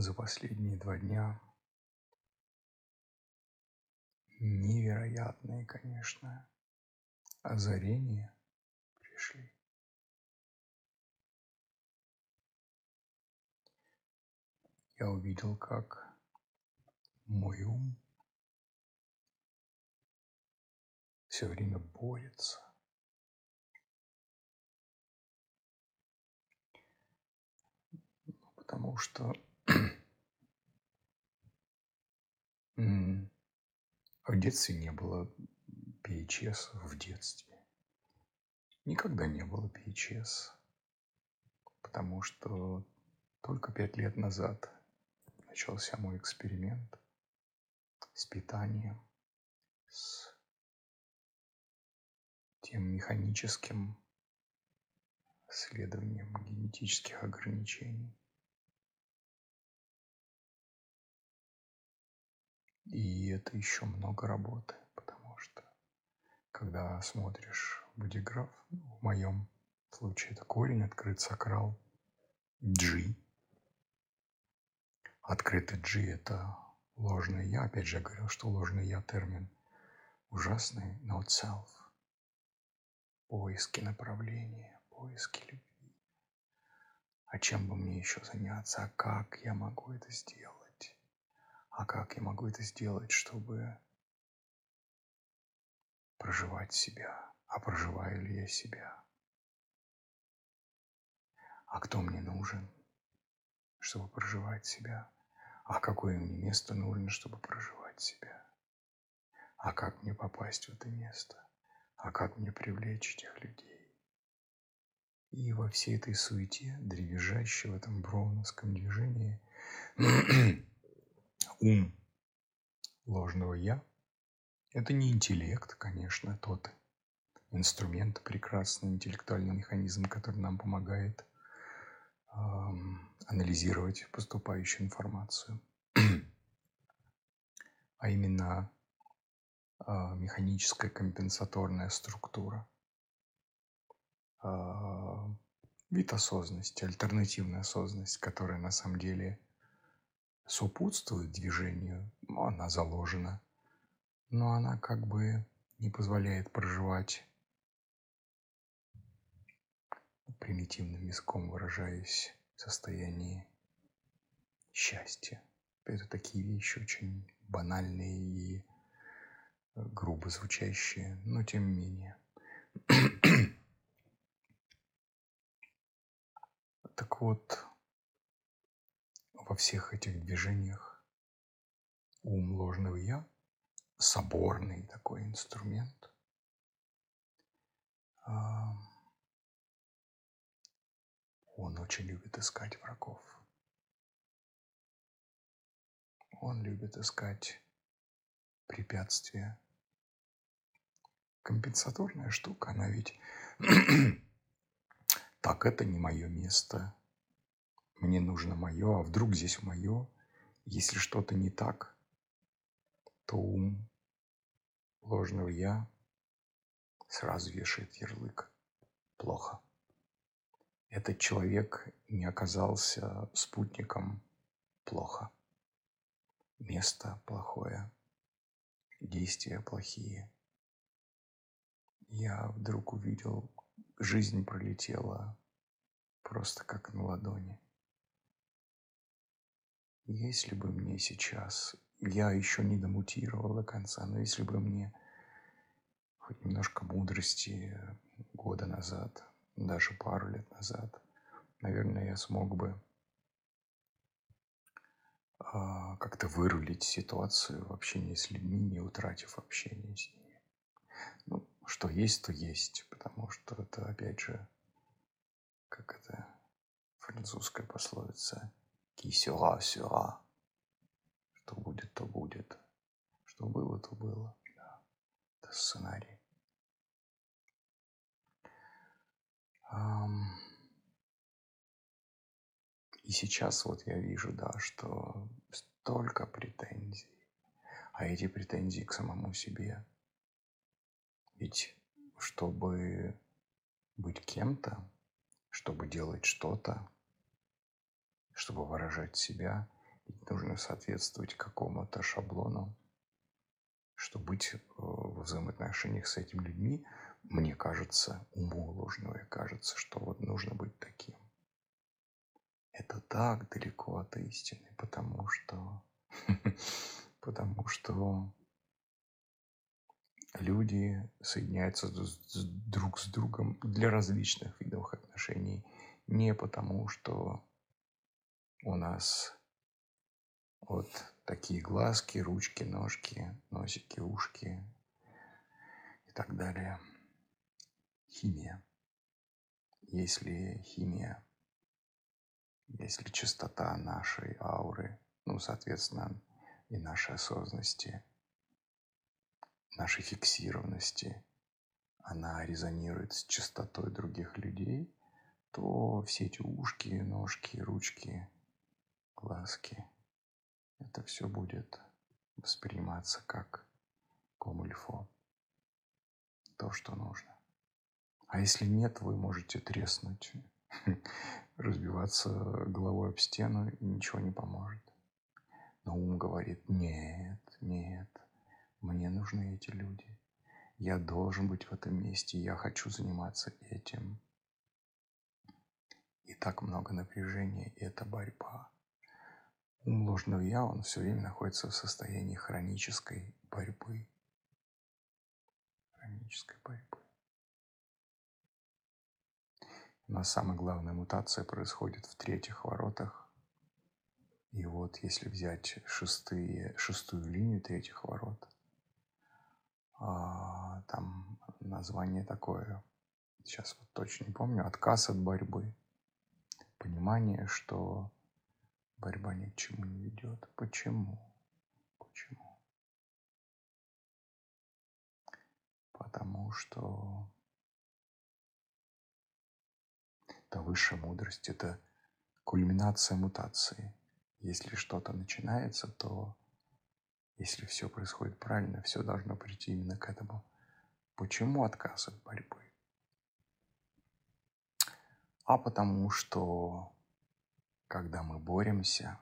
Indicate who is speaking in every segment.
Speaker 1: за последние два дня невероятные, конечно, озарения пришли. Я увидел, как мой ум все время борется потому что в детстве не было PHS в детстве. Никогда не было PHS, потому что только пять лет назад начался мой эксперимент с питанием, с тем механическим следованием генетических ограничений. И это еще много работы, потому что когда смотришь бодиграф, в моем случае это корень, открыт сакрал, G. Открытый G – это ложный я. Опять же, я говорил, что ложный я термин ужасный, not self. Поиски направления, поиски любви. А чем бы мне еще заняться? А как я могу это сделать? А как я могу это сделать, чтобы проживать себя? А проживаю ли я себя? А кто мне нужен, чтобы проживать себя? А какое мне место нужно, чтобы проживать себя? А как мне попасть в это место? А как мне привлечь этих людей? И во всей этой суете, дребезжащей в этом броуновском движении, ум ложного «я» – это не интеллект, конечно, тот инструмент, прекрасный интеллектуальный механизм, который нам помогает э, анализировать поступающую информацию, а именно э, механическая компенсаторная структура, э, вид осознанности, альтернативная осознанность, которая на самом деле – сопутствует движению, она заложена, но она как бы не позволяет проживать примитивным языком выражаясь в состоянии счастья. Это такие вещи очень банальные и э, грубо звучащие, но тем не менее. так вот, во всех этих движениях ум ложного «я» – соборный такой инструмент. Он очень любит искать врагов. Он любит искать препятствия. Компенсаторная штука, она ведь так это не мое место, мне нужно мое, а вдруг здесь мое, если что-то не так, то ум ложного «я» сразу вешает ярлык. Плохо. Этот человек не оказался спутником. Плохо. Место плохое. Действия плохие. Я вдруг увидел, жизнь пролетела просто как на ладони. Если бы мне сейчас, я еще не домутировал до конца, но если бы мне хоть немножко мудрости года назад, даже пару лет назад, наверное, я смог бы а, как-то вырулить ситуацию в общении с людьми, не утратив общение с ними. Ну, что есть, то есть, потому что это, опять же, как это французская пословица – qui sera, sera. Что будет, то будет. Что было, то было. Да. Это сценарий. И сейчас вот я вижу, да, что столько претензий, а эти претензии к самому себе. Ведь чтобы быть кем-то, чтобы делать что-то, чтобы выражать себя, нужно соответствовать какому-то шаблону, что быть в взаимоотношениях с этими людьми, мне кажется, уму ложного, кажется, что вот нужно быть таким. Это так далеко от истины, потому что, потому что люди соединяются друг с другом для различных видов отношений, не потому что у нас вот такие глазки, ручки, ножки, носики, ушки и так далее. Химия. Если химия, если частота нашей ауры, ну, соответственно, и нашей осознанности – нашей фиксированности, она резонирует с частотой других людей, то все эти ушки, ножки, ручки, глазки, это все будет восприниматься как комульфо, то, что нужно. А если нет, вы можете треснуть, разбиваться головой об стену, и ничего не поможет. Но ум говорит, нет, нет, мне нужны эти люди. Я должен быть в этом месте. Я хочу заниматься этим. И так много напряжения, и это борьба. Ложного я, он все время находится в состоянии хронической борьбы. Хронической борьбы. У нас самая главная мутация происходит в третьих воротах. И вот если взять шестые, шестую линию третьих ворот – а, там название такое, сейчас вот точно не помню, отказ от борьбы, понимание, что борьба ни к чему не ведет. Почему? Почему? Потому что это высшая мудрость, это кульминация мутации. Если что-то начинается, то если все происходит правильно, все должно прийти именно к этому. Почему отказ от борьбы? А потому что, когда мы боремся,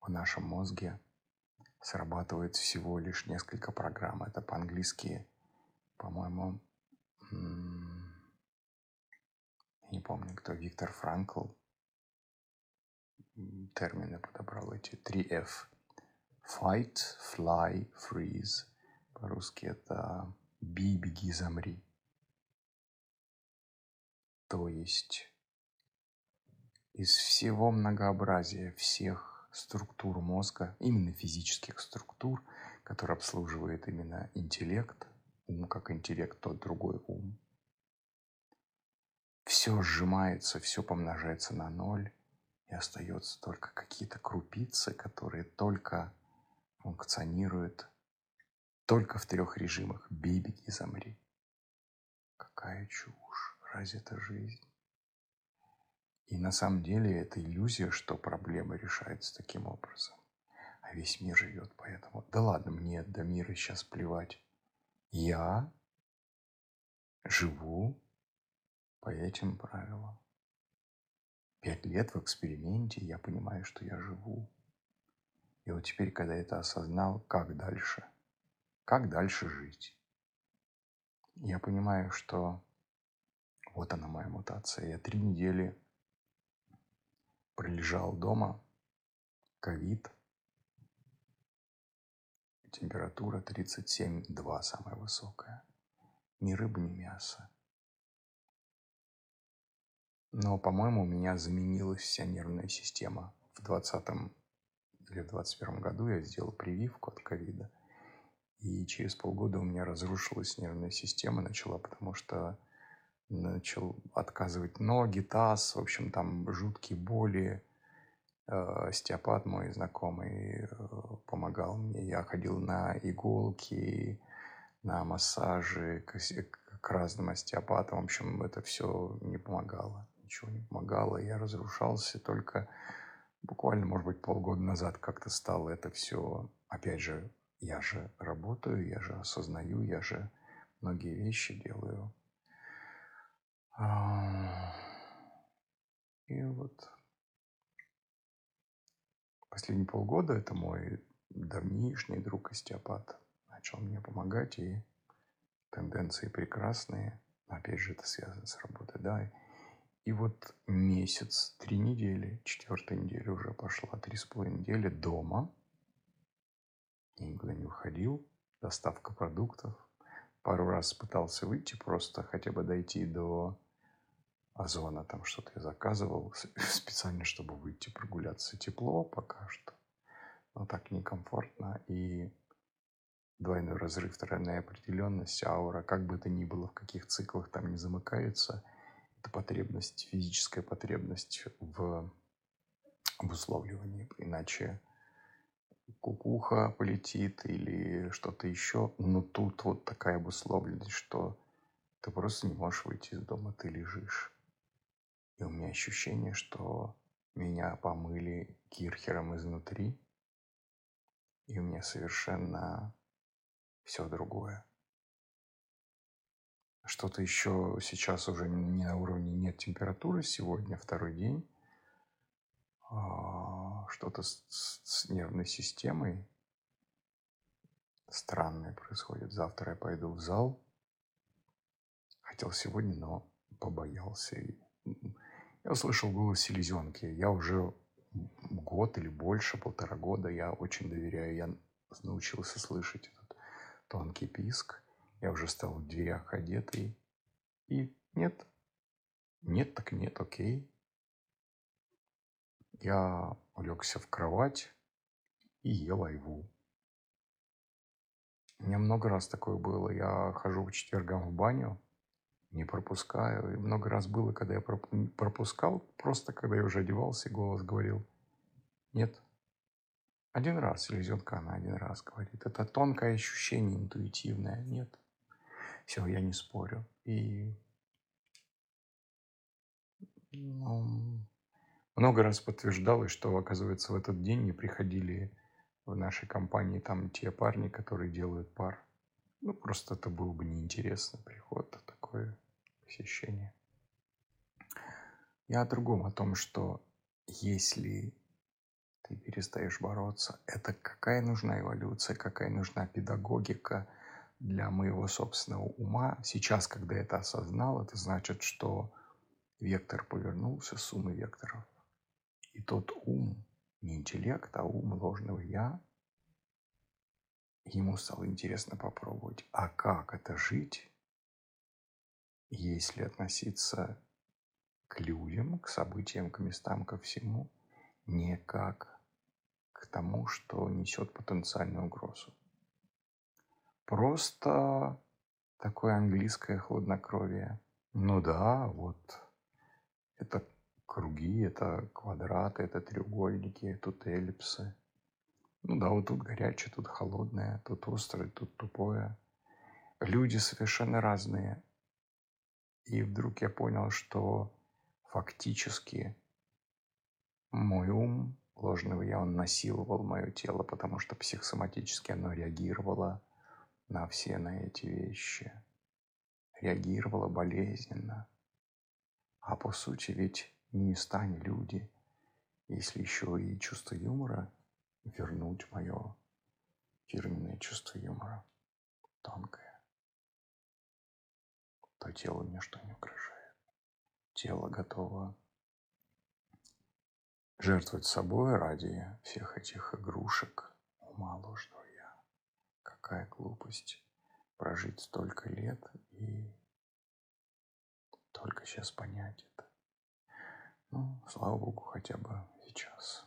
Speaker 1: в нашем мозге срабатывает всего лишь несколько программ. Это по-английски, по-моему, не помню, кто, Виктор Франкл термины подобрал эти 3F. Fight, fly, freeze. По-русски это «би, беги, замри». То есть из всего многообразия всех структур мозга, именно физических структур, которые обслуживает именно интеллект, ум как интеллект, тот другой ум, все сжимается, все помножается на ноль, и остается только какие-то крупицы, которые только функционирует только в трех режимах. Бей, беги, замри. Какая чушь. Разве это жизнь? И на самом деле это иллюзия, что проблема решается таким образом. А весь мир живет поэтому. Да ладно, мне до мира сейчас плевать. Я живу по этим правилам. Пять лет в эксперименте я понимаю, что я живу. И вот теперь, когда я это осознал, как дальше? Как дальше жить? Я понимаю, что вот она моя мутация. Я три недели пролежал дома, ковид, температура 37,2 самая высокая. Ни рыбы, ни мяса. Но, по-моему, у меня заменилась вся нервная система в 20 или в 2021 году я сделал прививку от ковида. И через полгода у меня разрушилась нервная система, начала, потому что начал отказывать ноги, таз, в общем, там жуткие боли. Э, остеопат мой знакомый э, помогал мне. Я ходил на иголки, на массажи к, к разным остеопатам. В общем, это все не помогало. Ничего не помогало. Я разрушался только буквально, может быть, полгода назад как-то стало это все, опять же, я же работаю, я же осознаю, я же многие вещи делаю. И вот последние полгода это мой давнишний друг остеопат. Начал мне помогать, и тенденции прекрасные. Опять же, это связано с работой, да. И вот месяц, три недели, четвертая неделя уже пошла, три с половиной недели дома. Я никуда не выходил. Доставка продуктов. Пару раз пытался выйти, просто хотя бы дойти до Озона. Там что-то я заказывал специально, чтобы выйти прогуляться. Тепло пока что, но так некомфортно. И двойной разрыв, тройная определенность, аура, как бы это ни было, в каких циклах там не замыкается, это потребность, физическая потребность в обусловливании. Иначе кукуха полетит или что-то еще. Но тут вот такая обусловленность, что ты просто не можешь выйти из дома, ты лежишь. И у меня ощущение, что меня помыли кирхером изнутри, и у меня совершенно все другое. Что-то еще сейчас уже не на уровне нет температуры сегодня, второй день. А, что-то с, с нервной системой странное происходит. Завтра я пойду в зал. Хотел сегодня, но побоялся. Я услышал голос селезенки. Я уже год или больше, полтора года, я очень доверяю. Я научился слышать этот тонкий писк. Я уже стал в дверях одетый. И нет, нет так нет, окей. Я улегся в кровать и ел айву. У меня много раз такое было. Я хожу по четвергам в баню, не пропускаю. И много раз было, когда я пропускал, просто когда я уже одевался, и голос говорил, нет, один раз, селезенка она один раз говорит. Это тонкое ощущение интуитивное. Нет. Все, я не спорю. И ну, много раз подтверждалось, что, оказывается, в этот день не приходили в нашей компании там те парни, которые делают пар. Ну, просто это был бы неинтересный приход, а такое посещение. Я о другом, о том, что если ты перестаешь бороться, это какая нужна эволюция, какая нужна педагогика для моего собственного ума. Сейчас, когда я это осознал, это значит, что вектор повернулся, суммы векторов и тот ум, не интеллект, а ум ложного «я», ему стало интересно попробовать, а как это жить, если относиться к людям, к событиям, к местам, ко всему, не как к тому, что несет потенциальную угрозу. Просто такое английское хладнокровие. Ну да, вот это круги, это квадраты, это треугольники, тут эллипсы. Ну да, вот тут горячее, тут холодное, тут острое, тут тупое. Люди совершенно разные. И вдруг я понял, что фактически мой ум ложного я, он насиловал мое тело, потому что психосоматически оно реагировало на все на эти вещи. Реагировало болезненно. А по сути ведь не стань люди, если еще и чувство юмора вернуть мое фирменное чувство юмора, тонкое, то телу ничто не угрожает. Тело готово жертвовать собой ради всех этих игрушек ума ложного я. Какая глупость прожить столько лет и только сейчас понять это. Ну, слава богу, хотя бы сейчас.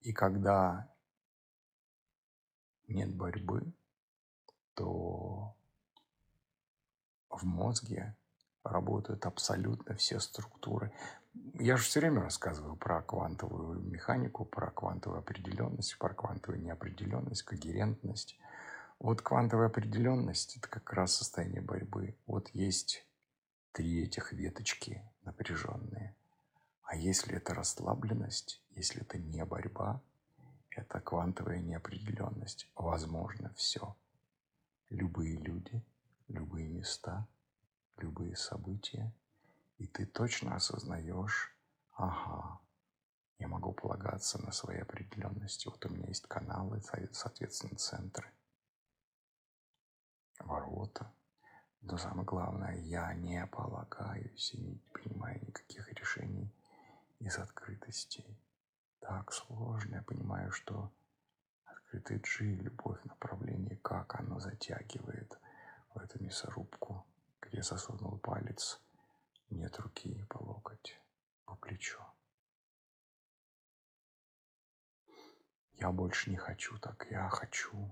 Speaker 1: И когда нет борьбы, то в мозге работают абсолютно все структуры. Я же все время рассказываю про квантовую механику, про квантовую определенность, про квантовую неопределенность, когерентность. Вот квантовая определенность – это как раз состояние борьбы. Вот есть три этих веточки напряженные. А если это расслабленность, если это не борьба, это квантовая неопределенность. Возможно все. Любые люди, любые места, любые события. И ты точно осознаешь, ага, Я могу полагаться на свои определенности. Вот у меня есть каналы, соответственно, центры, ворота. Но самое главное, я не полагаюсь и не принимаю никаких решений из открытости. Так сложно. Я понимаю, что открытый G, любовь направление, как оно затягивает в эту мясорубку, где засунул палец, нет руки по локоть, по плечо. Я больше не хочу так, я хочу.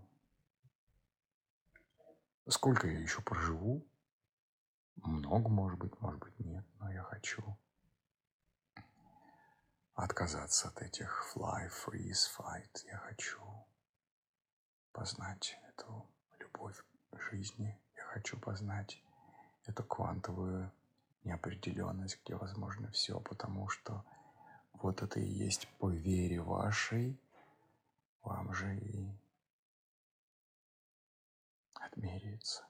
Speaker 1: Сколько я еще проживу? Много, может быть, может быть, нет, но я хочу отказаться от этих fly, freeze, fight. Я хочу познать эту любовь жизни. Хочу познать эту квантовую неопределенность, где возможно все, потому что вот это и есть по вере вашей, вам же и отмеряется.